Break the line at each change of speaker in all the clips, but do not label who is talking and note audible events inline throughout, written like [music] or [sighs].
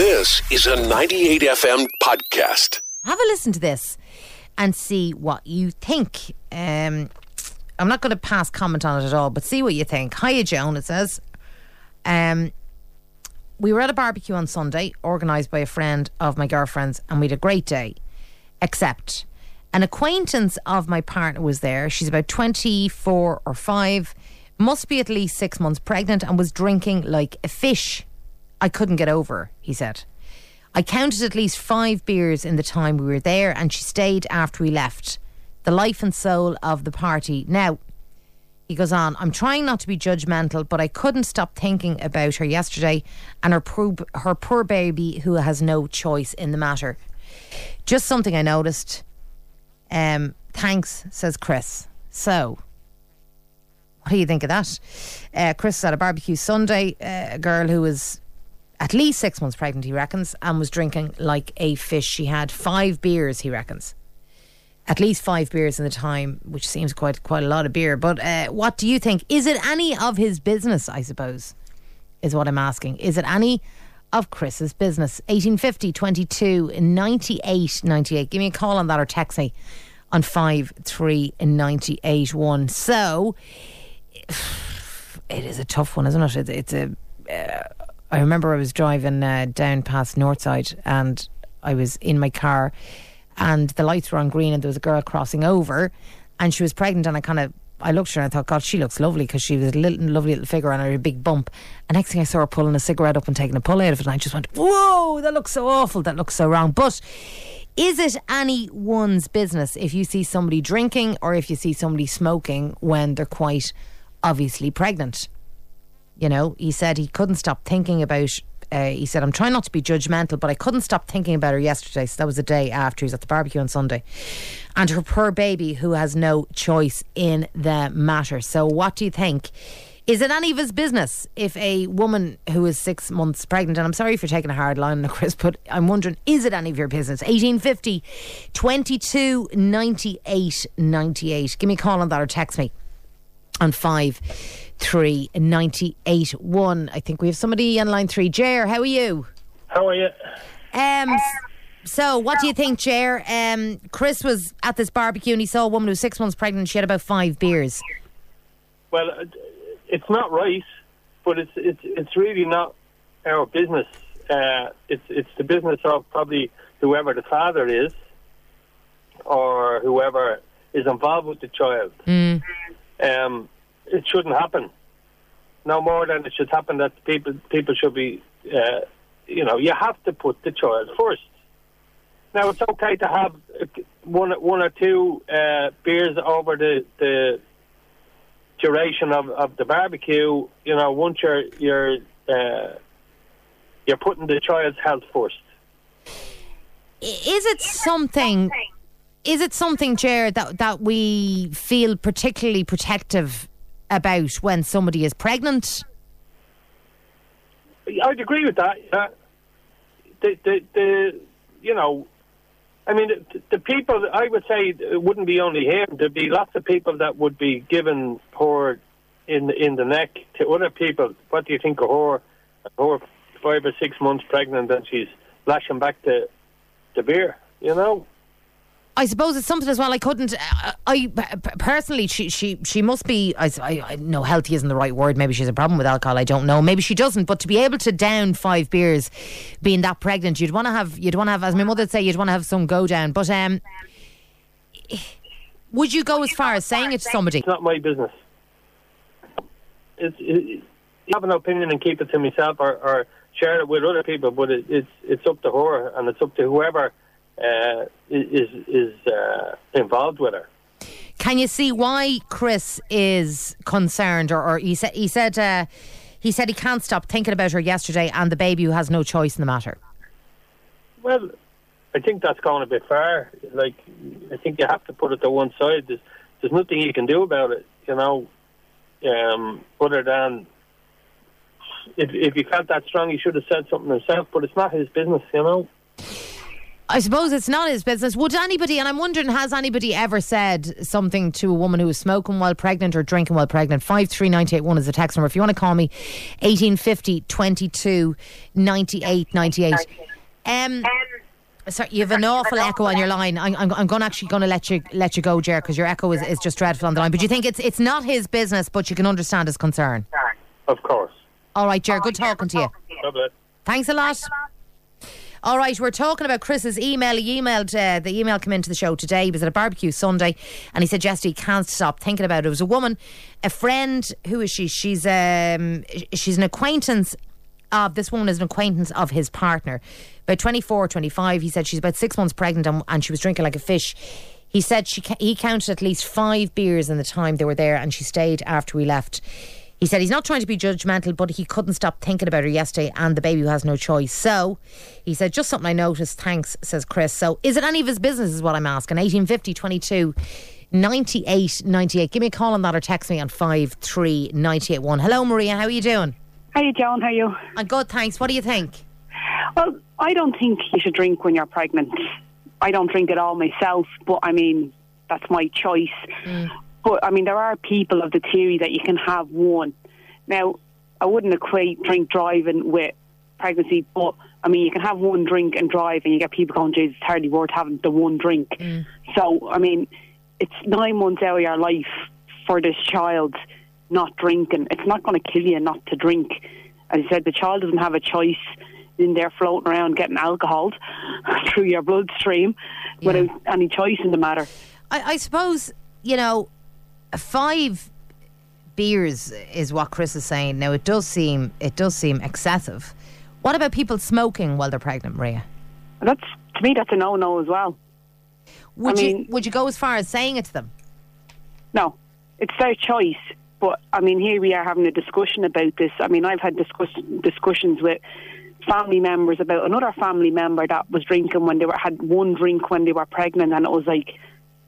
This is a 98 FM podcast.
Have a listen to this and see what you think. Um, I'm not going to pass comment on it at all, but see what you think. Hiya, Joan, it says. Um, we were at a barbecue on Sunday, organised by a friend of my girlfriend's, and we had a great day. Except an acquaintance of my partner was there. She's about 24 or 5, must be at least six months pregnant, and was drinking like a fish. I couldn't get over, he said. I counted at least five beers in the time we were there, and she stayed after we left. The life and soul of the party. Now, he goes on, I'm trying not to be judgmental, but I couldn't stop thinking about her yesterday and her poor, her poor baby who has no choice in the matter. Just something I noticed. Um, thanks, says Chris. So, what do you think of that? Uh, Chris is at a barbecue Sunday. Uh, a girl who was at least six months pregnant, he reckons, and was drinking like a fish. She had five beers, he reckons. At least five beers in the time, which seems quite quite a lot of beer. But uh, what do you think? Is it any of his business? I suppose is what I'm asking. Is it any of Chris's business? 1850 22 98 98. Give me a call on that or text me on 53981. So [sighs] it is a tough one, isn't it? It's, it's a. Uh, I remember I was driving uh, down past Northside and I was in my car and the lights were on green and there was a girl crossing over and she was pregnant and I kind of I looked at her and I thought, God, she looks lovely because she was a little, lovely little figure and her a big bump. And next thing I saw her pulling a cigarette up and taking a pull out of it, and I just went, Whoa, that looks so awful. That looks so wrong. But is it anyone's business if you see somebody drinking or if you see somebody smoking when they're quite obviously pregnant? You know, he said he couldn't stop thinking about. Uh, he said, I'm trying not to be judgmental, but I couldn't stop thinking about her yesterday. So that was the day after he was at the barbecue on Sunday. And her poor baby who has no choice in the matter. So, what do you think? Is it any of his business if a woman who is six months pregnant, and I'm sorry for taking a hard line Chris, but I'm wondering, is it any of your business? 1850 22 98 98. Give me a call on that or text me on 5 3 98 1. I think we have somebody on line 3. Jer, how are you?
How are you?
Um, so, what do you think, Jer? Um, Chris was at this barbecue and he saw a woman who was six months pregnant. She had about five beers.
Well, uh, it's not right, but it's it's it's really not our business. Uh, it's it's the business of probably whoever the father is, or whoever is involved with the child.
Mm.
Um, it shouldn't happen. No more than it should happen that people people should be. Uh, you know, you have to put the child first. Now it's okay to have one one or two uh, beers over the the duration of, of the barbecue. You know, once you're you're uh, you're putting the child's health first.
Is it something? Is it something, Jer, that that we feel particularly protective about when somebody is pregnant?
I'd agree with that. Yeah. The, the, the, you know, I mean, the, the people, I would say it wouldn't be only him. There'd be lots of people that would be given her in, in the neck to other people. What do you think of her? Her five or six months pregnant and she's lashing back to the beer, you know?
I suppose it's something as well. I couldn't. Uh, I personally, she she she must be. I, I, I know healthy isn't the right word. Maybe she has a problem with alcohol. I don't know. Maybe she doesn't. But to be able to down five beers, being that pregnant, you'd want to have. You'd want to have, as my mother would say, you'd want to have some go down. But um, would you go as far as saying it to somebody?
It's not my business. It's it, I have an opinion and keep it to myself, or, or share it with other people. But it, it's it's up to her, and it's up to whoever uh, is is uh, involved with her.
Can you see why Chris is concerned, or, or he said he said uh, he said he can't stop thinking about her yesterday and the baby who has no choice in the matter.
Well, I think that's going a bit far. Like, I think you have to put it to one side. There's, there's nothing you can do about it, you know, um, other than if if he felt that strong, he should have said something himself. But it's not his business, you know.
I suppose it's not his business. Would anybody, and I'm wondering, has anybody ever said something to a woman who was smoking while pregnant or drinking while pregnant? 53981 is the text number. If you want to call me, 1850 22 98 98. Um, sorry, you have an awful echo on your line. I'm, I'm, I'm going actually going to let you let you go, Jer, because your echo is, is just dreadful on the line. But you think it's it's not his business, but you can understand his concern.
Of course.
All right, Jer, good talking to you.
God bless.
Thanks a lot. All right, we're talking about Chris's email. He emailed, uh, the email came into the show today. He was at a barbecue Sunday and he said, Jess, he can't stop thinking about it. It was a woman, a friend. Who is she? She's, um, she's an acquaintance of, this woman is an acquaintance of his partner. About 24, 25. He said she's about six months pregnant and, and she was drinking like a fish. He said she he counted at least five beers in the time they were there and she stayed after we left. He said he's not trying to be judgmental, but he couldn't stop thinking about her yesterday and the baby who has no choice. So he said, just something I noticed. Thanks, says Chris. So is it any of his business, is what I'm asking. 1850 22 98 98. Give me a call on that or text me on 53981. Hello, Maria. How are you doing?
Hi, Joan. How are you?
I'm good, thanks. What do you think?
Well, I don't think you should drink when you're pregnant. I don't drink at all myself, but I mean, that's my choice. Mm. But I mean, there are people of the theory that you can have one. Now, I wouldn't equate drink driving with pregnancy, but I mean, you can have one drink and drive, and you get people going, "Jesus, it's hardly worth having the one drink." Mm. So, I mean, it's nine months out of your life for this child not drinking. It's not going to kill you not to drink. As I said, the child doesn't have a choice in there floating around getting alcohol [laughs] through your bloodstream without any choice in the matter.
I, I suppose, you know, five beers is what Chris is saying. Now it does seem it does seem excessive. What about people smoking while they're pregnant, Maria?
That's to me, that's a no-no as well.
Would
I
you
mean-
would you go as far as saying it to them?
No, it's their choice. But I mean, here we are having a discussion about this. I mean, I've had discuss- discussions with family members about another family member that was drinking when they were had one drink when they were pregnant, and it was like,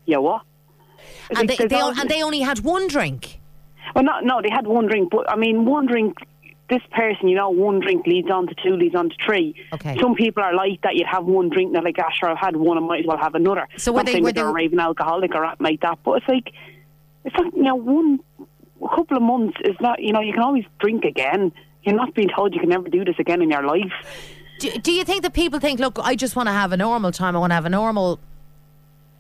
yeah, what?
And they, they
all-
and they only had one drink.
well, not no, they had one drink, but I mean, one drink. This person, you know, one drink leads on to two, leads on to three.
Okay.
Some people are like that. You'd have one drink, and they're like, "Ah, sure, I've had one, I might as well have another."
So were they- were they-
a raving alcoholic or like that, but it's like, it's like you know, one a couple of months is not. You know, you can always drink again. You're not being told you can never do this again in your life.
Do, do you think that people think, look, I just want to have a normal time. I want to have a normal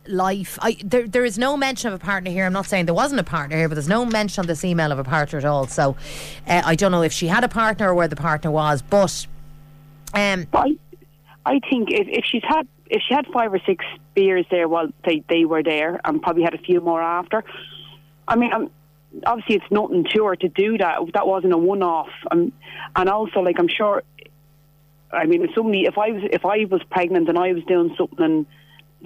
life. I there there is no mention of a partner here. I'm not saying there wasn't a partner here, but there's no mention on this email of a partner at all. So uh, I don't know if she had a partner or where the partner was, but um,
I, I think if, if she's had if she had five or six beers there while they, they were there, and probably had a few more after. I mean, um, obviously it's nothing to her to do that. That wasn't a one off. Um, and also, like I'm sure. I mean, if somebody, if I was if I was pregnant and I was doing something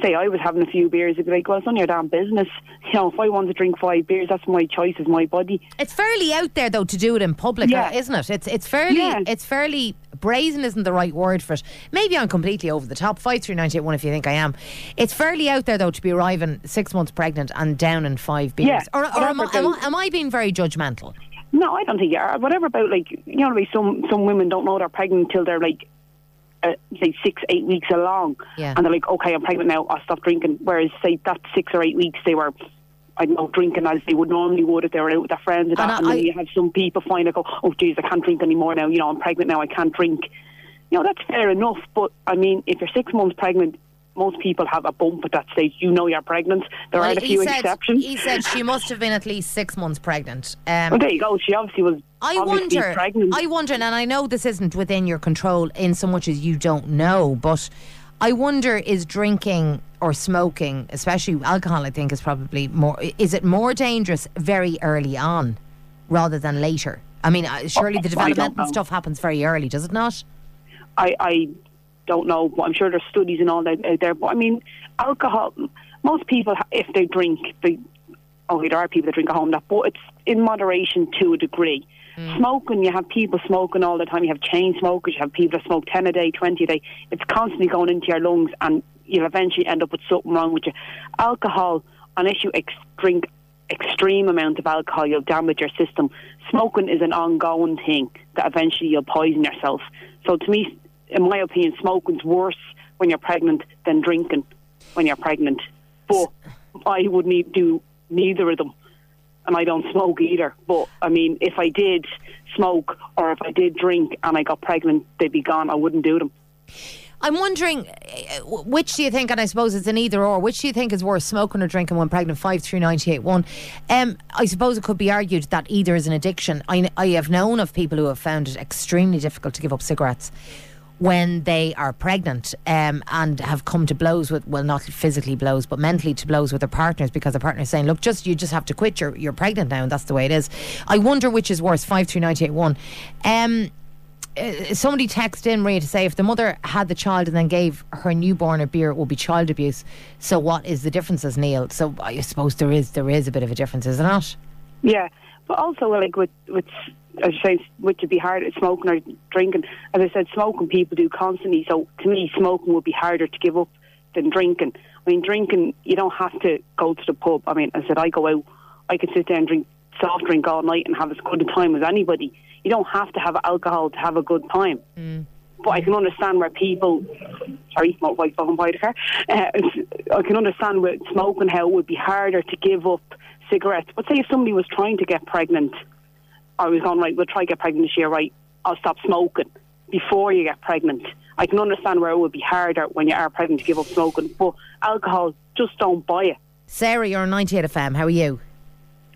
say I was having a few beers, it'd be like, well, it's none of your damn business. [laughs] You know, if I want to drink five beers, that's my choice, it's my body.
it's fairly out there though to do it in public,
Yeah.
isn't it? It's it's fairly
Yeah.
it's fairly brazen isn't the right word for it. Maybe I'm completely over the top. Five three ninety eight one if you think I am. It's fairly out there though to be arriving six months pregnant and down in five beers.
Yeah.
Or, or am, I, am, I, am I being very judgmental?
No, I don't think you are. Whatever about like you know, like some some women don't know they're pregnant until they're like, uh, say six, eight weeks along,
Yeah.
and they're like, okay, I'm pregnant now. I'll stop drinking. Whereas say that six or eight weeks they were. I don't know, drinking as they would normally would if they were out with their friends and,
And
that.
I-
and then you have some people find go, oh, geez, I can't drink anymore now. You know, I'm pregnant now. I can't drink. You know, that's fair enough. But I mean, if you're six months pregnant, most people have a bump at that stage. You know you're pregnant. There
Well,
are a few
said,
exceptions.
He said she must have been at least six months pregnant. Um,
well, there you go. She obviously was.
I
obviously
wonder.
Pregnant.
I wonder, and I know this isn't within your control in so much as you don't know, but I wonder: is drinking or smoking, especially alcohol, I think is probably more. Is it more dangerous very early on rather than later? I mean, uh, surely the
Oh, I don't
developmental stuff happens very early, does it not?
I, I don't know, but I'm sure there's studies and all that out there. But I mean, alcohol. Most people, if they drink, they okay, there are people that drink at home. That, but it's in moderation to a degree. Hmm. Smoking, you have people smoking all the time. You have chain smokers. You have people that smoke ten a day, twenty a day. It's constantly going into your lungs, and you'll eventually end up with something wrong with you. Alcohol, unless you ex- drink extreme amount of alcohol, you'll damage your system. Smoking is an ongoing thing that eventually you'll poison yourself. So to me, in my opinion, smoking's worse when you're pregnant than drinking when you're pregnant. But I would need do neither of them, and I don't smoke either. But I mean, if I did smoke or if I did drink and I got pregnant, they'd be gone. I wouldn't do them.
I'm wondering uh, which do you think, and I suppose it's an either or. Which do you think is worse, smoking or drinking when pregnant? Five three ninety eight one. Um, I suppose it could be argued that either is an addiction. I, I have known of people who have found it extremely difficult to give up cigarettes when they are pregnant um, and have come to blows with well not physically blows but mentally to blows with their partners because their partner is saying look just you just have to quit you're, you're pregnant now and that's the way it is I wonder which is worse 53981 um uh, somebody texted in Maria to say if the mother had the child and then gave her newborn a beer, it would be child abuse. So what is the differences, Neil? So I suppose there is there is a bit of a difference, is it not?
Yeah, but also like with with as you say, which would be hard smoking or drinking. As I said, smoking people do constantly. So to me, smoking would be harder to give up than drinking. I mean, drinking you don't have to go to the pub. I mean, as I said, I go out, I can sit there and drink soft drink all night and have as good a time as anybody. You don't have to have alcohol to have a good time.
Mm.
But I can understand where people, sorry, motorbike fucking by the car. Uh, I can understand with smoking how it would be harder to give up cigarettes. But say if somebody was trying to get pregnant, I was on, right, we'll try to get pregnant this year, right? I'll stop smoking before you get pregnant. I can understand where it would be harder when you are pregnant to give up smoking. But alcohol, just don't buy it.
Sarah, you're on 98 FM. How are you?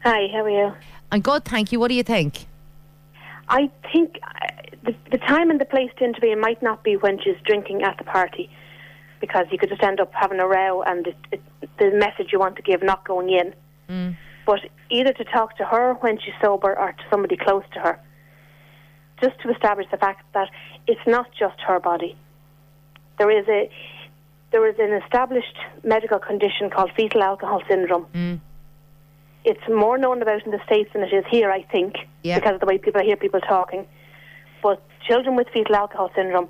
Hi, how are you?
I'm good, thank you. What do you think?
I think uh, the, the time and the place to intervene might not be when she's drinking at the party, because you could just end up having a row and it, it, the message you want to give not going in.
Mm.
But either to talk to her when she's sober or to somebody close to her, just to establish the fact that it's not just her body. There is a there is an established medical condition called fetal alcohol syndrome.
Mm.
It's more known about in the States than it is here, I think,
Yeah.
because of the way people I hear people talking. But children with fetal alcohol syndrome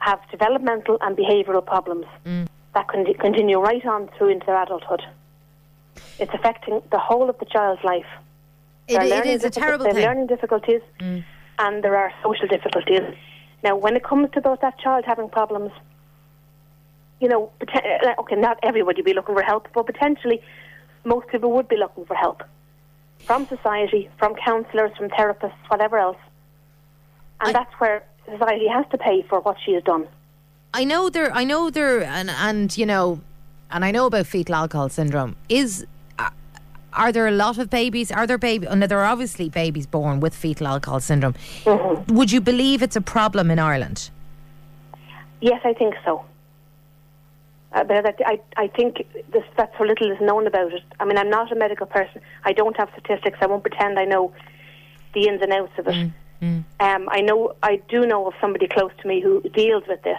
have developmental and behavioural problems
Mm.
that can continue right on through into their adulthood. It's affecting the whole of the child's life.
It,
are learning
a terrible
there are
thing. Mm.
learning difficulties, and there are social difficulties. Now, when it comes to those, that child having problems, you know, okay, not everybody would be looking for help, but potentially most people would be looking for help from society, from counsellors, from therapists, whatever else. And
I-
that's where society has to pay for what she has done.
I know there. I know there, and and you know, and I know about fetal alcohol syndrome. Is are there a lot of babies? Are there baby? And there are obviously babies born with fetal alcohol syndrome.
Mm-hmm.
Would you believe it's a problem in Ireland?
Yes, I think so. Uh, but I, I, think this, that so little is known about it. I mean, I'm not a medical person. I don't have statistics. I won't pretend I know the ins and outs of it. Um, I know I do know of somebody close to me who deals with this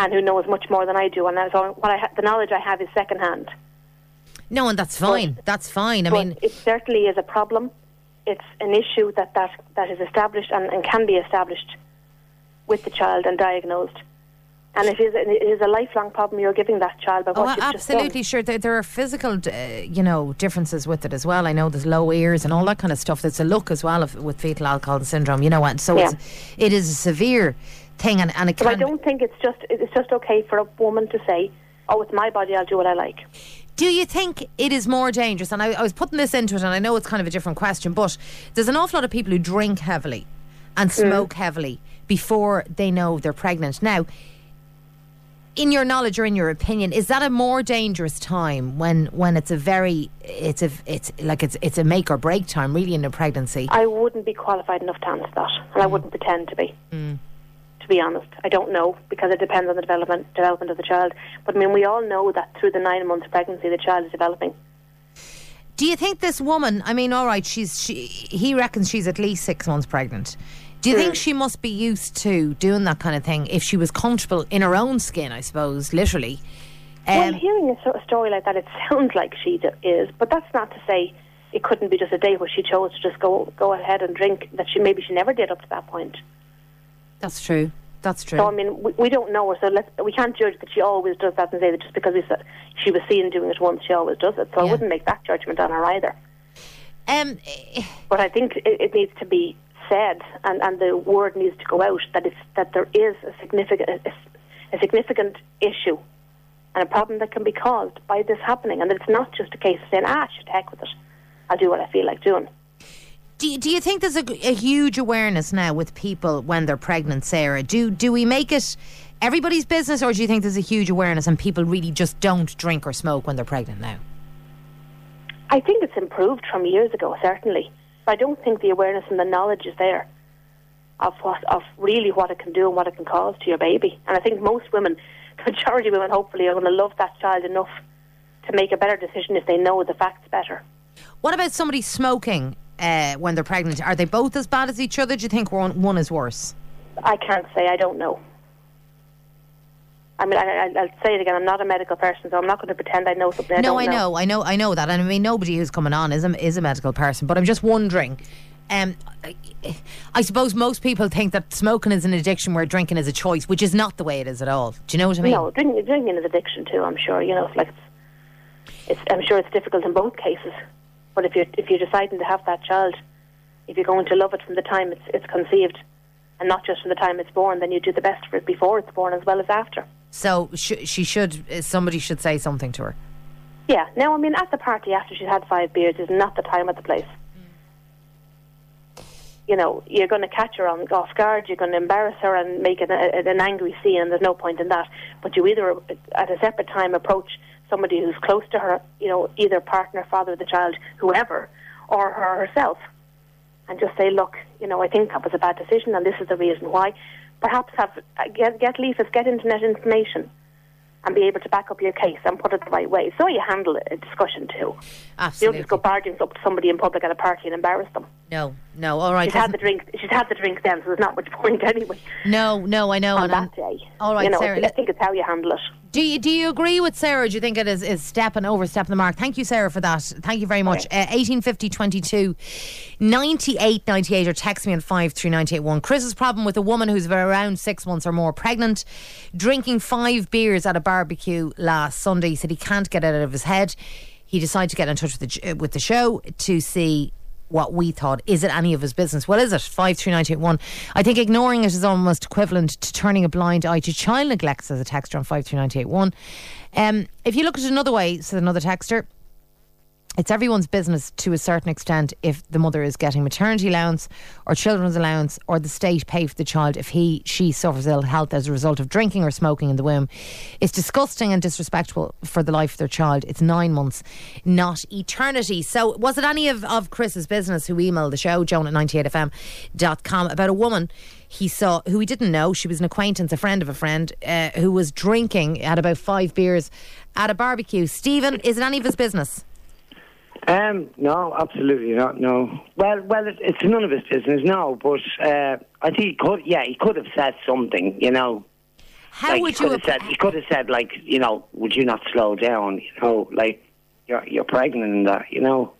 and who knows much more than I do. And that's all, what I ha- the knowledge I have is secondhand.
No, and that's fine. that's fine. I mean,
it certainly is a problem. It's an issue that, that, that is established and, and can be established with the child and diagnosed. And it is, it is a lifelong problem you're giving that child by
Oh,
what you've just done.
absolutely, sure. There, there are physical, uh, you know, differences with it as well. I know there's low ears and all that kind of stuff. There's a look as well of, with fetal alcohol syndrome, you know, and so
Yeah.
it's, it is a severe thing, and, and it
But I don't think it's just it's just okay for a woman to say, "Oh, it's my body. I'll do what I like."
Do you think it is more dangerous? And I, I was putting this into it, and I know it's kind of a different question, but there's an awful lot of people who drink heavily and mm. smoke heavily before they know they're pregnant. Now, in your knowledge or in your opinion, is that a more dangerous time when when it's a very it's a it's like it's it's a make or break time really in a pregnancy?
I wouldn't be qualified enough to answer that, and I mm. wouldn't pretend to be. To be honest, I don't know because it depends on the development development of the child. But I mean, we all know that through the nine months of pregnancy, the child is developing.
Do you think this woman? I mean, all right, she's she, he reckons she's at least six months pregnant. Do you think she must be used to doing that kind of thing if she was comfortable in her own skin? I suppose, literally.
well,
Um,
hearing a, sort of story like that, it [laughs] sounds like she d- is, but that's not to say it couldn't be just a day where she chose to just go go ahead and drink that she maybe she never did up to that point.
That's true. That's true.
So I mean, we, we don't know her, so let's, we can't judge that she always does that and say that just because we, said she was seen doing it once, she always does it. So
Yeah.
I wouldn't make that judgment on her either.
um,
But I think it, it needs to be said, and, and the word needs to go out that it's that there is a significant, a, a significant issue and a problem that can be caused by this happening. And that it's not just a case of saying, ah, shit, heck with it. I'll do what I feel like doing.
Do you, do you think there's a, a huge awareness now with people when they're pregnant, Sarah? Do do we make it everybody's business, or do you think there's a huge awareness and people really just don't drink or smoke when they're pregnant now?
I think it's improved from years ago, certainly. But I don't think the awareness and the knowledge is there of what of really what it can do and what it can cause to your baby. And I think most women, the [laughs] majority of women, hopefully, are going to love that child enough to make a better decision if they know the facts better.
What about somebody smoking uh, when they're pregnant? Are they both as bad as each other? Do you think one, one is worse?
I can't say. I don't know. I mean, I, will say it again. I'm not a medical person, so I'm not going to pretend I know something. I
no, I
know.
know, I know, I know that, and I mean nobody who's coming on is a, is a medical person. But I'm just wondering. Um, I suppose most people think that smoking is an addiction, where drinking is a choice, which is not the way it is at all. Do you know what I mean?
No, drinking, drinking is addiction too. I'm sure. You know, it's like it's, it's, I'm sure it's difficult in both cases. But if you're if you're deciding to have that child, if you're going to love it from the time it's it's conceived, and not just from the time it's born, then you do the best for it before it's born as well as after.
So sh- she should, uh, somebody should say something to her.
Yeah. Now, I mean, at the party after she's had five beers is not the time at the place. Mm. You know, you're going to catch her on off guard. You're going to embarrass her and make an, a, an angry scene, and there's no point in that. But you either, at a separate time, approach somebody who's close to her, you know, either partner, father of the child, whoever, or her herself, and just say, look, you know, I think that was a bad decision, and this is the reason why perhaps have uh, get, get leaflets, get internet information, and be able to back up your case and put it the right way. So you handle a discussion too.
Absolutely.
You don't just go barging up to somebody in public at a party and embarrass them.
No, no. All right.
She's had the drink. She's had the drink then, so there's not much point [laughs] anyway.
No, no. I know.
On that day.
All right,
you know,
Sarah.
I think it's how you handle it.
Do you, do you agree with Sarah? Do you think it is, is stepping overstepping the mark? Thank you, Sarah, for that. Thank you very much. Uh, 1850 22 98 98 or text me on 53981. Chris's problem with a woman who's around six months or more pregnant, drinking five beers at a barbecue last Sunday. He said he can't get it out of his head. He decided to get in touch with the, with the show to see what we thought. Is it any of his business? Well, is it? 53981. I think ignoring it is almost equivalent to turning a blind eye to child neglect, says a texter on 53981. Um, if you look at it another way, says another texter, it's everyone's business to a certain extent if the mother is getting maternity allowance or children's allowance or the state pay for the child if he she suffers ill health as a result of drinking or smoking in the womb. It's disgusting and disrespectful for the life of their child. It's nine months, not eternity. So was it any of, of Chris's business who emailed the show, joan at 98fm.com, about a woman he saw who he didn't know. She was an acquaintance, a friend of a friend, uh, who was drinking, had about five beers at a barbecue. Stephen, is it any of his business?
Um, no, absolutely not. No. Well, well, it, it's none of his business. No, but uh, I think he could. Yeah, he could have said something. You know.
How
like
would
he
you?
could have said? He could have said like, you know, would you not slow down? You know, like you're you're pregnant and that. You know.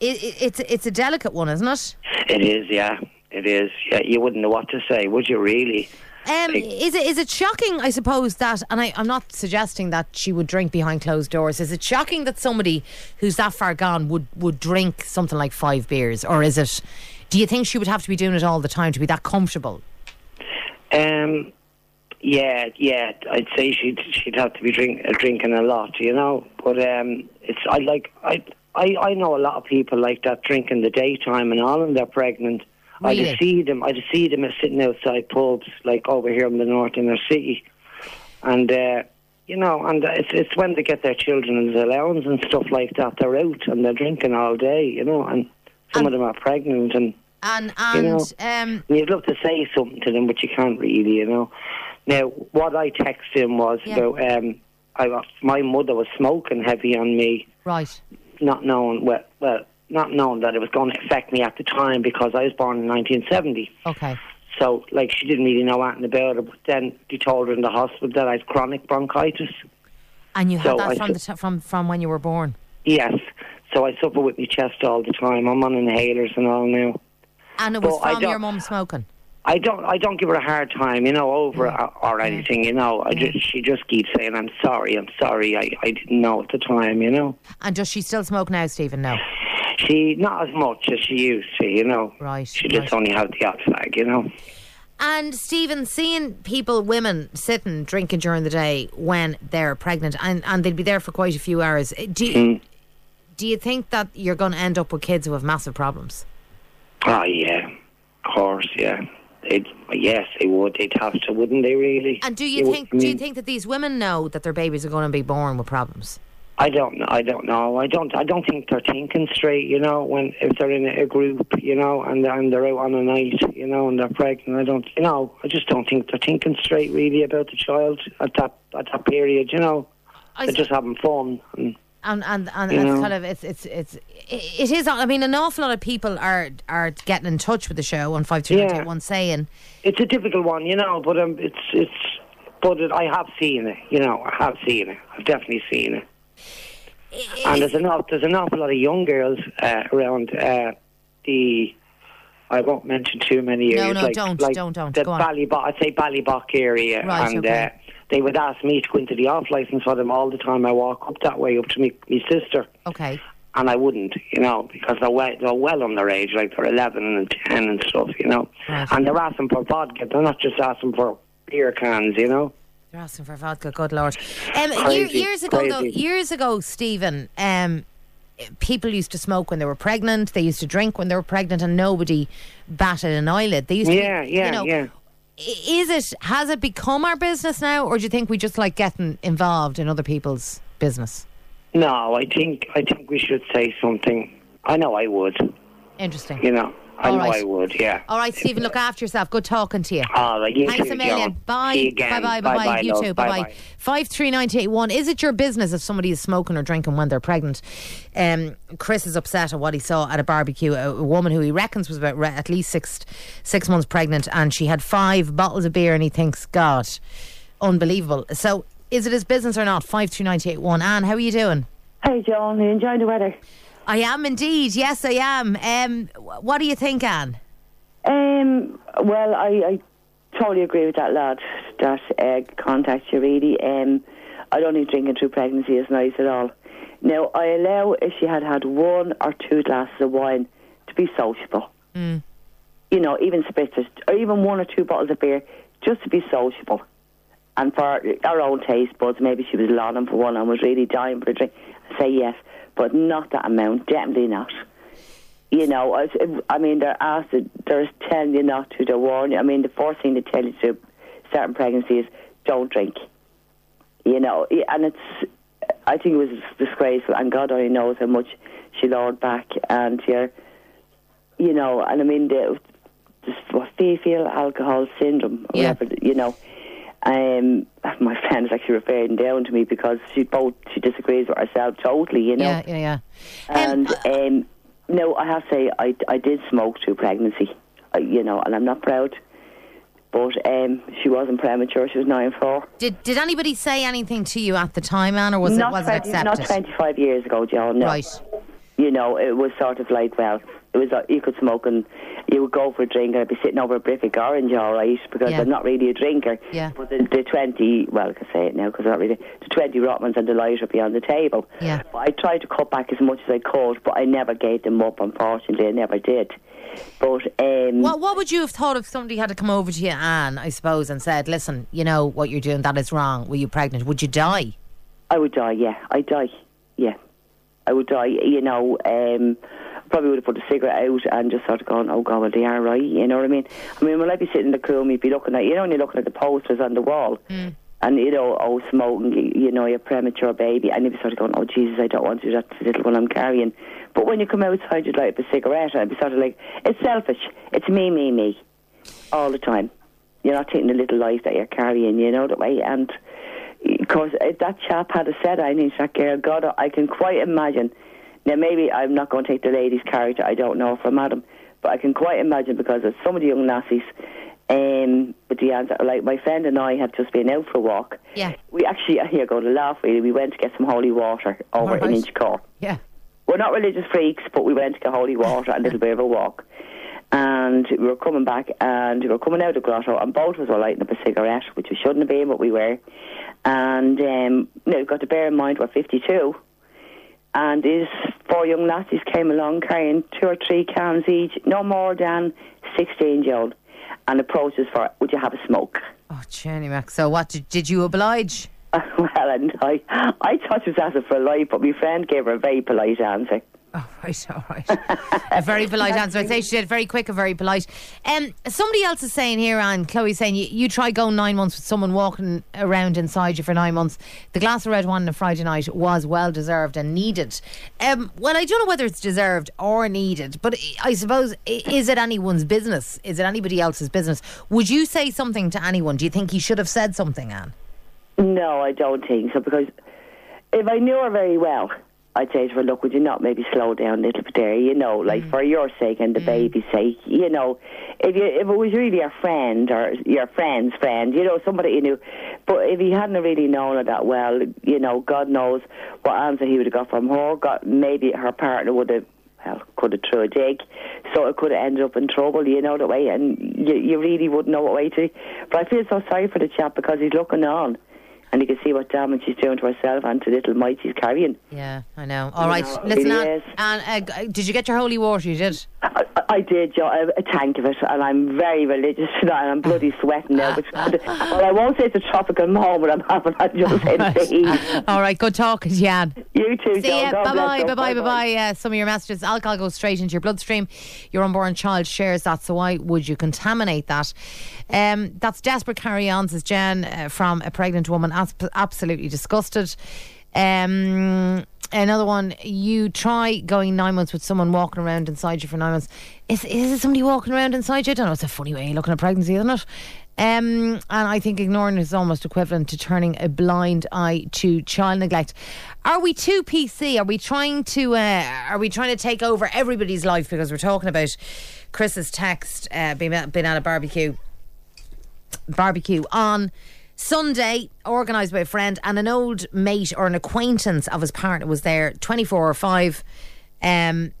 It, it, it's it's a delicate one, isn't it?
It is. Yeah, it is. Yeah, you wouldn't know what to say, would you? Really?
Um, is it is it shocking? I suppose that, and I, I'm not suggesting that she would drink behind closed doors. Is it shocking that somebody who's that far gone would would drink something like five beers, or is it? Do you think she would have to be doing it all the time to be that comfortable?
Um. Yeah, yeah. I'd say she'd she'd have to be drink, uh, drinking a lot, you know. But um, it's I like I I I know a lot of people like that drink in the daytime and all, and they're pregnant. I
Really?
just see them. I just see them as sitting outside pubs, like over here in the north inner city, and uh, you know, and it's it's when they get their children's allowance and stuff like that. They're out and they're drinking all day, you know, and some of them are pregnant, and
And
You
and
know.
um,
you'd love to say something to them, but you can't really, you know. Now, what I texted him was
Yeah.
about um, I my mother was smoking heavy on me,
right,
not knowing well, well, not knowing that it was going to affect me at the time because I was born in 1970.
okay,
So, like, she didn't really know anything about it. But then they told her in the hospital that I had chronic bronchitis.
and you had
So
that from
su-
the t- from from when you were born,
Yes. So I suffer with my chest all the time. I'm on inhalers and all now.
and it was
I
from your mum smoking.
I don't. I don't give her a hard time, you know, over or, or anything, you know. I just, she just keeps saying, "I'm sorry, I'm sorry. I, I didn't know at the time, you know."
And does she still smoke now, Stephen? No,
She not as much as she used to, you know.
Right,
She just
right.
only had the odd fag, you know.
And Stephen, seeing people, women sitting drinking during the day when they're pregnant, and, and they'd be there for quite a few hours. Do you,
Mm.
do you think that you're going to end up with kids who have massive problems?
Oh yeah, of course, yeah. They'd, yes, they would. They'd have to, wouldn't they? Really?
And do you
would-
think
I
do you think that these women know that their babies are going to be born with problems?
I don't know. I don't know. I don't. I don't think they're thinking straight. You know, when if they're in a group, you know, and and they're out on a night, you know, and they're pregnant. I don't. You know, I just don't think they're thinking straight really about the child at that at that period. You know,
I
they're just having fun. And,
and and and
You
it's
know.
kind of it's it's it's it is. I mean, an awful lot of people are are getting in touch with the show on five two eight one saying,
it's a difficult one, you know, but um, it's it's. But it, I have seen it, you know. I have seen it. I've definitely seen it. And there's an aw- there's an awful lot of young girls uh, around uh, the. I won't mention too many
No,
areas.
no,
like,
don't,
like
don't, don't.
The
Go on.
Ballybough, I'd say Ballybough area,
Right,
and
okay.
uh, they would ask me to go into the off license for them all the time. I walk up that way up to me, me sister,
"Okay,
and I wouldn't, you know, because they're well, they're well underage, like they're 11 and 10 and stuff, you know.
Right.
And they're asking for vodka. They're not just asking for beer cans, you know.
You're asking for vodka, good lord. Um,
Crazy,
years ago, though, years ago, Stephen, um, people used to smoke when they were pregnant. They used to drink when they were pregnant, and nobody batted an eyelid. They used to,
Yeah, yeah,
you know,
yeah.
Is it has it become our business now, or do you think we just like getting involved in other people's business?
No, I think I think we should say something. I know I would,
Interesting.
you know. I
All
know
right.
I would, yeah.
All right, Stephen, look after yourself. Good talking to you.
All right, you
Thanks
too,
a million.
Joan.
Bye.
See you again.
Bye bye bye bye. You
love.
too. Bye bye.
Bye-bye.
Five three nine eight one. Is it your business if somebody is smoking or drinking when they're pregnant? Um, Chris is upset at what he saw at a barbecue. A, a woman who he reckons was about re- at least six six months pregnant, and she had five bottles of beer, and he thinks, God, unbelievable. So, is it his business or not? Five three nine eight one. Anne, how are you doing?
Hey, John, you enjoying the weather?
I am indeed. Yes, I am. Um, what do you think, Anne?
Um, well, I, I totally agree with that lad that uh, contacts you, really. Um, I don't think drinking through pregnancy is nice at all. Now, I allow if she had had one or two glasses of wine to be sociable. You know, even spritzers, or even one or two bottles of beer, just to be sociable. And for our own taste buds, maybe she was longing for one and was really dying for a drink. I say yes, but not that amount, definitely not. You know, I, I mean, they're asked, they're telling you not to, they're warning you. I mean, the first thing they tell you to certain pregnancies, don't drink. You know, and it's, I think it was disgraceful, and God only knows how much she lowered back. And you're, you know, and I mean, the, this what fetal alcohol syndrome, or
Yeah.
whatever, you know. Um, my [laughs] friend is actually referring down to me because she both she disagrees with herself totally, you know.
Yeah, yeah, yeah. Um,
And um, no, I have to say I I did smoke through pregnancy, uh, you know, and I'm not proud. But um, she wasn't premature; she was nine four.
Did Did anybody say anything to you at the time, Anne, or was
not
it was it
20 not 25 years ago, John. No.
Right.
You know, it was sort of like well, it was uh, you could smoke and you would go for a drink and I'd be sitting over a Britvic orange, all right, because
Yeah.
I'm not really a drinker.
Yeah.
But the, the 20, well, I can say it now because I'm not really the 20 Rothmans and the light would be on the table.
Yeah.
But I tried to cut back as much as I could, but I never gave them up. Unfortunately, I never did. But um,
What What would you have thought if somebody had to come over to you, Anne, I suppose, and said, "Listen, you know what you're doing. That is wrong. Were you pregnant? Would you die?"
I would die, yeah. I'd die, yeah. I would die, you know. Um, probably would have put a cigarette out and just sort of gone, oh, God, well, they are right, you know what I mean? I mean, when I'd be sitting in the room, you'd be looking at, you know, when you're looking at the posters on the wall, hmm. and, you know, oh, smoking, you, know, your premature baby, and you'd be sort of going, oh, Jesus, I don't want to do that to the little one I'm carrying. But when you come outside, you'd light up a cigarette, and I'd be sort of like, it's selfish. It's me, me, me, all the time. You're not taking the little life that you're carrying, you know, that way, and because uh, that chap had a said I need that girl, God, I can quite imagine. Now, maybe I'm not going to take the lady's character. I don't know from Adam, but I can quite imagine because of some of the young lassies. Um, but the answer, like my friend and I have just been out for a walk.
Yeah.
We actually, here go to laugh really. We went to get some holy water over
All
in
right.
Inchicore.
Yeah.
We're not religious freaks, but we went to get holy water and a little bit of a walk. And we were coming back and we were coming out of the grotto and both of us were lighting up a cigarette, which we shouldn't have been, but we were. And um, now you've got to bear in mind we're 52. And these four young lassies came along carrying two or three cans each, no more than 16 year old. and approaches for, would you have a smoke?
Oh, Jenny Mac. So what did, did you oblige? [laughs]
well, and I, I thought she was asking for a light, but my friend gave her a very polite answer. [laughs]
Oh, right, all right. a very [laughs] polite answer. I'd say she did very quick and very polite. Um, somebody else is saying here, and Chloe's saying, you, you try going nine months with someone walking around inside you for nine months. The glass of red wine on a Friday night was well deserved and needed. Um, well, I don't know whether it's deserved or needed, but I suppose, is it anyone's business? Is it anybody else's business? Would you say something to anyone? Do you think he should have said something, Anne?
No, I don't think so because if I knew her very well, I'd say to her, look, would you not maybe slow down a little bit there, you know, like mm. for your sake and the mm. baby's sake, you know, if you if it was really your friend or your friend's friend, you know, somebody you knew, but if he hadn't really known her that well, you know, God knows what answer he would have got from her. Got maybe her partner would have well, could have threw a dig, so it could have ended up in trouble, you know, that way, and you, you really wouldn't know what way to. But I feel so sorry for the chap because he's looking on, and you can see what damage she's doing to herself and to little Mike she's carrying.
Yeah, I know. All
You
right,
know,
listen, Anne. Anne, uh, did you get your holy water? You did?
I, [laughs] I- did, Joe, a, a tank of it, and I'm very religious tonight, [laughs] and I'm bloody sweating now. But, [laughs] well, I won't say it's a tropical moment I'm having, I'll just [laughs] say it's the heat.
All right, good talking to you,
You too,
See
Joe.
ya. Bye bye. Bye bye. Bye bye. Uh, some of your messages. Alcohol goes straight into your bloodstream. Your unborn child shares that. So why would you contaminate that? Um, that's desperate carry on, says Jen uh, from a pregnant woman. As- absolutely disgusted. Um, another one. You try going nine months with someone walking around inside you for nine months. Is is it somebody walking around inside you? I don't know. It's a funny way of looking at pregnancy, isn't it? Um, and I think ignoring is almost equivalent to turning a blind eye to child neglect. Are we too PC? Are we trying to? Uh, are we trying to take over everybody's life because we're talking about Chris's text uh, being being at a barbecue barbecue on Sunday, organised by a friend and an old mate or an acquaintance of his partner was there, 24 or 5, um,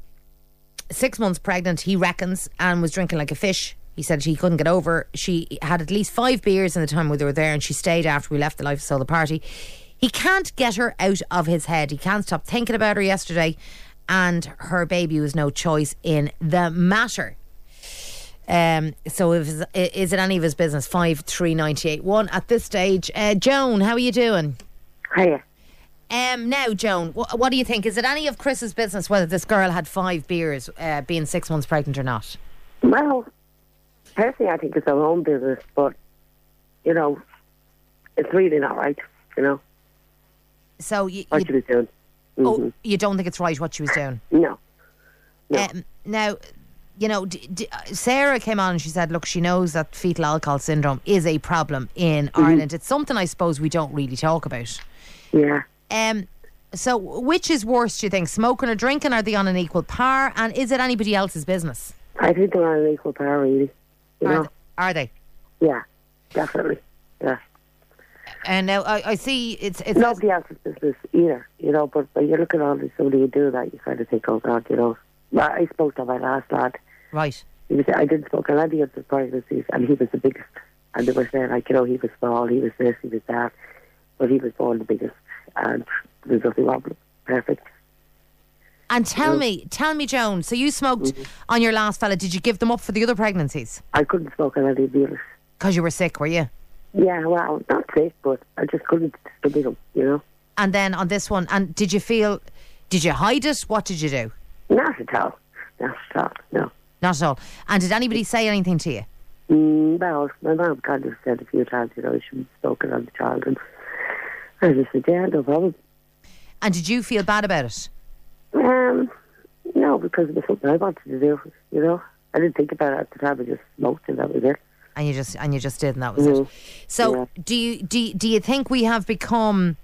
six months pregnant, he reckons, and was drinking like a fish. He said he couldn't get over. She had at least five beers in the time we were there, and she stayed after we left the Life of Soul the party. He can't get her out of his head. He can't stop thinking about her yesterday, and her baby was no choice in the matter. Um, so if, is it any of his business? Five three ninety eight one at this stage. Uh, Joan, how are you doing?
Hiya.
Um, now, Joan, wh- what do you think? Is it any of Chris's business whether this girl had five beers, uh, being six months pregnant or not?
Well, personally, I think it's her own business, but you know, it's really not right. You know
So you,
what
you,
she was doing. hmm
oh, you don't think it's right what she was doing?
No, no.
Um, now, you know, d- d- Sarah came on and she said, look, she knows that fetal alcohol syndrome is a problem in
Mm-hmm.
Ireland. It's something I suppose we don't really talk about.
yeah.
Um, so, which is worse, do you think? Smoking or drinking? Are they on an equal par? And is it anybody else's business?
I think they're on an equal par, really. You
Are,
know,
th- are they?
yeah, definitely. Yeah.
And now I, I see it's it's
Nobody else's business either, you know. But when you look at all this, somebody who do that, you kind of think, oh God, you know. I spoke to my last lad.
Right.
He was, I didn't spoke to any of the pregnancies, and he was the biggest. And they were saying, like, you know, he was small, he was this, he was that, but he was born the biggest, and there's nothing wrong with him. Perfect.
And tell me, tell me, Joan. So you smoked
Mm-hmm.
on your last fella. Did you give them up for the other pregnancies?
I couldn't smoke on any of the others.
Because you were sick, were you?
Yeah, well, not sick, but I just couldn't stomach them, you know.
And then on this one, and did you feel? Did you hide it? What did you do?
Not at all. Not at all, no.
Not at all. And did anybody say anything to you?
Mm, well, my mum kind of said a few times, you know, she was spoken on the child, and I just said, yeah, no problem.
And did you feel bad about it?
Um, no, because it was something I wanted to do, you know. I didn't think about it at the time, I just smoked, and that was it.
And you just and you just did, and that was
Mhm.
it. So
Yeah.
do you do you, do you think we have become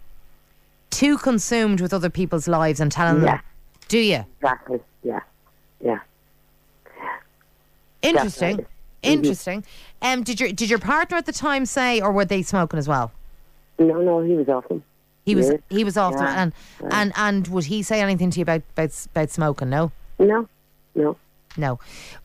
too consumed with other people's lives and telling
Yeah.
them? Do you?
Exactly, yeah, yeah.
Interesting.
Definitely.
Interesting. Um, did your did your partner at the time say, or were they smoking as well?
No, no, he was awesome.
He was
Yeah.
he was off,
Yeah.
and and and would he say anything to you about about, about smoking? No,
No, no,
no.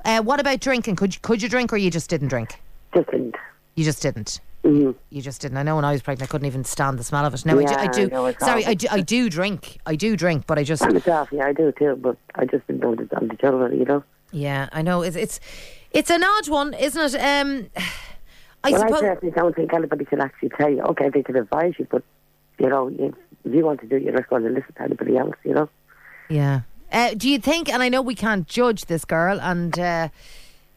Uh, what about drinking? Could you, could you drink, or you just didn't drink?
just didn't.
You just didn't.
hmm
You just didn't. I know when I was pregnant, I couldn't even stand the smell of it. No,
Yeah,
I
I
do. I do
it's
sorry, I do. I do drink. I do drink, but I just
I'm myself, yeah, I do too, but I just didn't know the, on the children, you know.
Yeah, I know. It's it's It's an odd one, isn't it? Um, I
well, I
suppose.
personally don't think anybody should actually tell you. Okay, they can advise you, but you know, you, if you want to do it, you're not going to listen to anybody else. You know.
Yeah. Uh, do you think? And I know we can't judge this girl, and uh,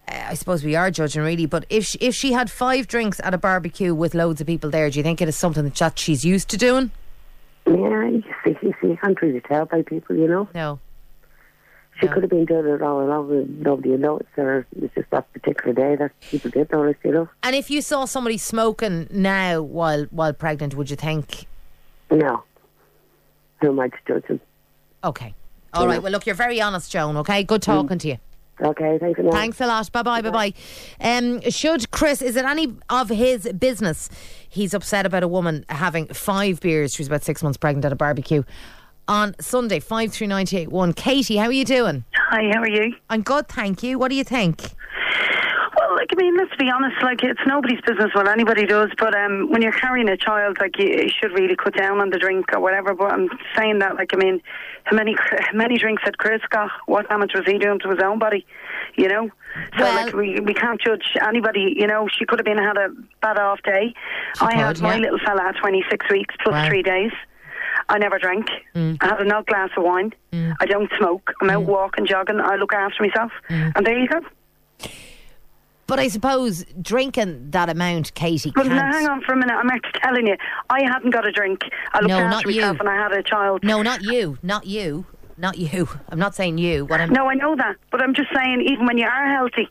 I suppose we are judging really. But if she, if she had five drinks at a barbecue with loads of people there, do you think it is something that that she's used to doing?
Yeah, you see, you see, you can't really tell by people. You know,
No.
She
No.
could have been doing it all along, and nobody would notice, or it was just that particular day that people did notice. You know.
And if you saw somebody smoking now while while pregnant, would you think?
No. Who am I to judge them?
Okay. All right. Well, look, you're very honest, Joan. Okay. Good talking to you.
Okay, thanks a lot.
Thanks a lot. Bye bye. Bye bye. Um, should Chris? Is it any of his business? He's upset about a woman having five beers. She was about six months pregnant at a barbecue on Sunday. Five three ninety eight one. Katie, how are you doing?
Hi, how are you?
I'm good, thank you. What do you think?
Well, like I mean, let's be honest. Like it's nobody's business what anybody does. But um, when you're carrying a child, like you, you should really cut down on the drink or whatever. But I'm saying that, like I mean, how many how many drinks had Chris got? What damage was he doing to his own body? You know. So
Well-
like we we can't judge anybody. You know, she could have been had a bad off day. I had
could,
my
yeah.
little fella at 26 weeks plus
Wow.
three days. I never drank.
Mm.
I had a nut glass of wine. I don't smoke. I'm out walking, jogging. I look after myself.
Mm.
And there you go.
But I suppose drinking that amount, Katie,
But
can't.
now, hang on for a minute. I'm actually telling you, I hadn't got a drink. I looked
No,
after
not you.
myself and I had a child.
No, not you. Not you. Not you. [laughs] I'm not saying you. What I'm
No, I know that. But I'm just saying, even when you are healthy,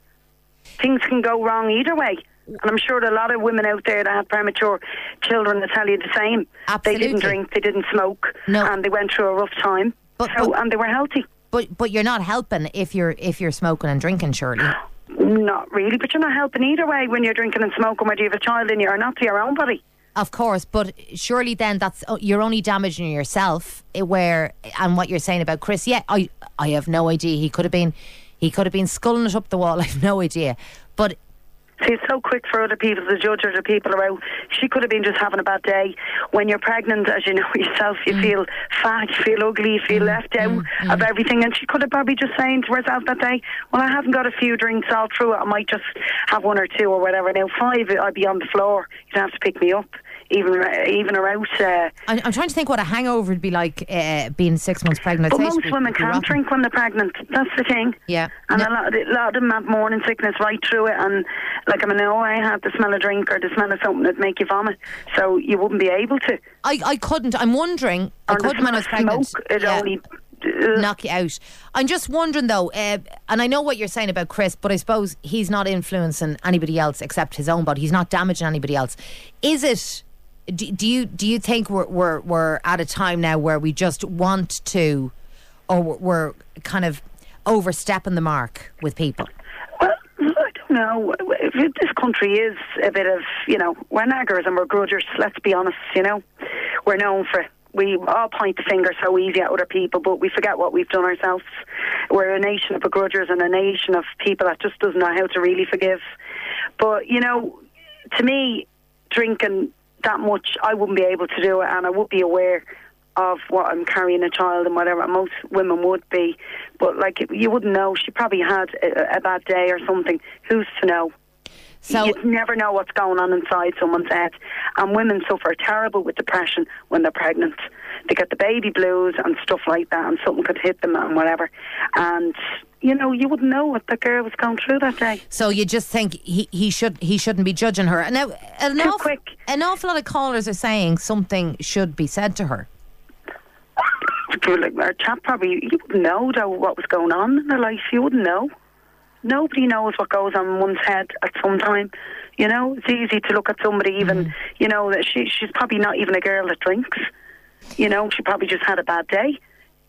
things can go wrong either way. And I'm sure there are a lot of women out there that have premature children that tell you the same.
Absolutely.
They didn't drink, they didn't smoke,
No.
and they went through a rough time.
But-
so,
but-
and they were healthy.
But but you're not helping if you're if you're smoking and drinking, surely.
Not really, but you're not helping either way when you're drinking and smoking, whether you have a child in you or not, to your own body.
Of course, but surely then that's oh, you're only damaging yourself. eh, Where and what you're saying about Chris, yeah, I I have no idea. He could have been he could have been sculling it up the wall. [laughs] I have no idea. But
See, it's so quick for other people to judge other people around. She could have been just having a bad day. When you're pregnant, as you know [laughs] yourself, you mm. feel fat, you feel ugly, you feel mm. left mm. out of everything. And she could have probably just saying to herself that day, "Well, I haven't got a few drinks all through it. I might just have one or two or whatever." Now, five, I'd be on the floor. You'd have to pick me up, even even around. Uh,
I'm, I'm trying to think what a hangover would be like uh, being six months pregnant.
But most women can't drink when they're pregnant. That's the thing.
Yeah.
And
No-
a, lot, a lot of them have morning sickness right through it. And like, I mean, oh, I had the smell of drink or the smell of something that make you vomit. So you wouldn't be able to.
I, I couldn't. I'm wondering. I
Or the
couldn't when I was pregnant.
smoke, it
Yeah.
only. uh,
knock you out. I'm just wondering though, uh, and I know what you're saying about Chris, but I suppose he's not influencing anybody else except his own body. He's not damaging anybody else. Is it? Do, do you do you think we're, we're we're at a time now where we just want to, or we're- kind of overstepping the mark with people?
Well, I don't know. This country is a bit of, you know, we're naggers and we're grudgers, let's be honest, you know. We're known for. We all point the finger so easy at other people, but we forget what we've done ourselves. We're a nation of begrudgers and a nation of people that just doesn't know how to really forgive. But, you know, to me, drinking that much, I wouldn't be able to do it, and I would be aware of what I'm carrying a child and whatever. Most women would be, but like you wouldn't know. She probably had a, a bad day or something. Who's to know?
So
you never know what's going on inside someone's head. And women suffer terrible with depression when they're pregnant. They get the baby blues and stuff like that, and something could hit them and whatever. And you know, you wouldn't know what the girl was going through that day.
So you just think he, he should he shouldn't be judging her. And now an
Too
awful,
quick.
an awful lot of callers are saying something should be said to her. [sighs]
Like our chap probably you wouldn't know though what was going on in her life. You wouldn't know. Nobody knows what goes on in one's head at some time. You know, it's easy to look at somebody even. Mm. You know that she she's probably not even a girl that drinks. You know, she probably just had a bad day.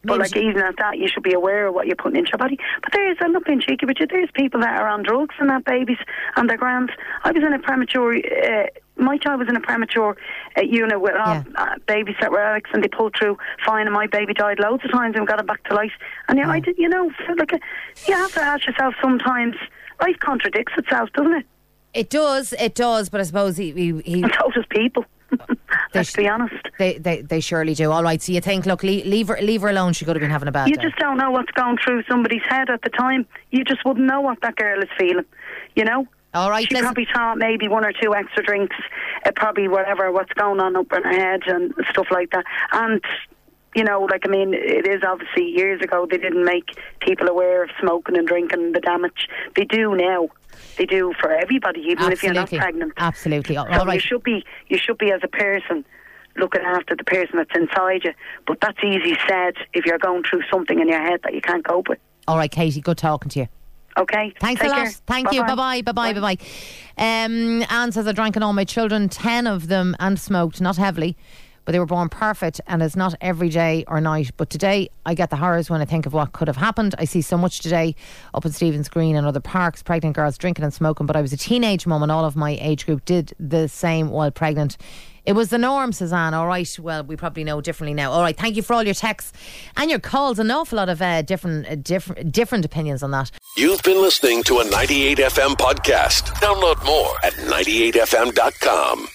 But like even at that, you should be aware of what you're putting into your body. But there is, I'm not being cheeky, but there's people that are on drugs and have babies and they're grand. I was in a premature. Uh, my child was in a premature uh, unit with all
Yeah.
uh, babies that were addicts, and they pulled through fine. And my baby died loads of times and got him back to life. And yeah, I did. You know, like uh you have to ask yourself sometimes. Life contradicts itself, doesn't it?
It does, it does. But I suppose he he, he [laughs]
And so does people. [laughs] Let's
sh-
be honest.
They, they they surely do. All right. So you think, look, leave, leave her leave her alone. She could have been having a bad
You
day.
just don't know what's going through somebody's head at the time. You just wouldn't know what that girl is feeling. You know.
All right.
She
listen-
probably thought maybe one or two extra drinks, uh, probably whatever, what's going on up in her head and stuff like that. And, you know, like, I mean, it is obviously years ago they didn't make people aware of smoking and drinking and the damage. They do now. They do for everybody, even if you're not pregnant.
Absolutely. All
So
all right.
you should be, you should be as a person looking after the person that's inside you. But that's easy said if you're going through something in your head that you can't cope with.
All right, Katie. Good talking to you.
Okay.
Thanks
Take
a lot.
care.
Thank you. Bye bye. Bye bye. Bye bye. Um, Anne says I drank on all my children, ten of them, and smoked, not heavily, but they were born perfect, and it's not every day or night. But today, I get the horrors when I think of what could have happened. I see so much today up in Stephen's Green and other parks, pregnant girls drinking and smoking. But I was a teenage mum, and all of my age group did the same while pregnant. It was the norm, Suzanne. All right. Well, we probably know differently now. All right. Thank you for all your texts and your calls. An awful lot of uh, different, uh, different, different opinions on that.
You've been listening to a 98FM podcast. Download more at 98fm.com.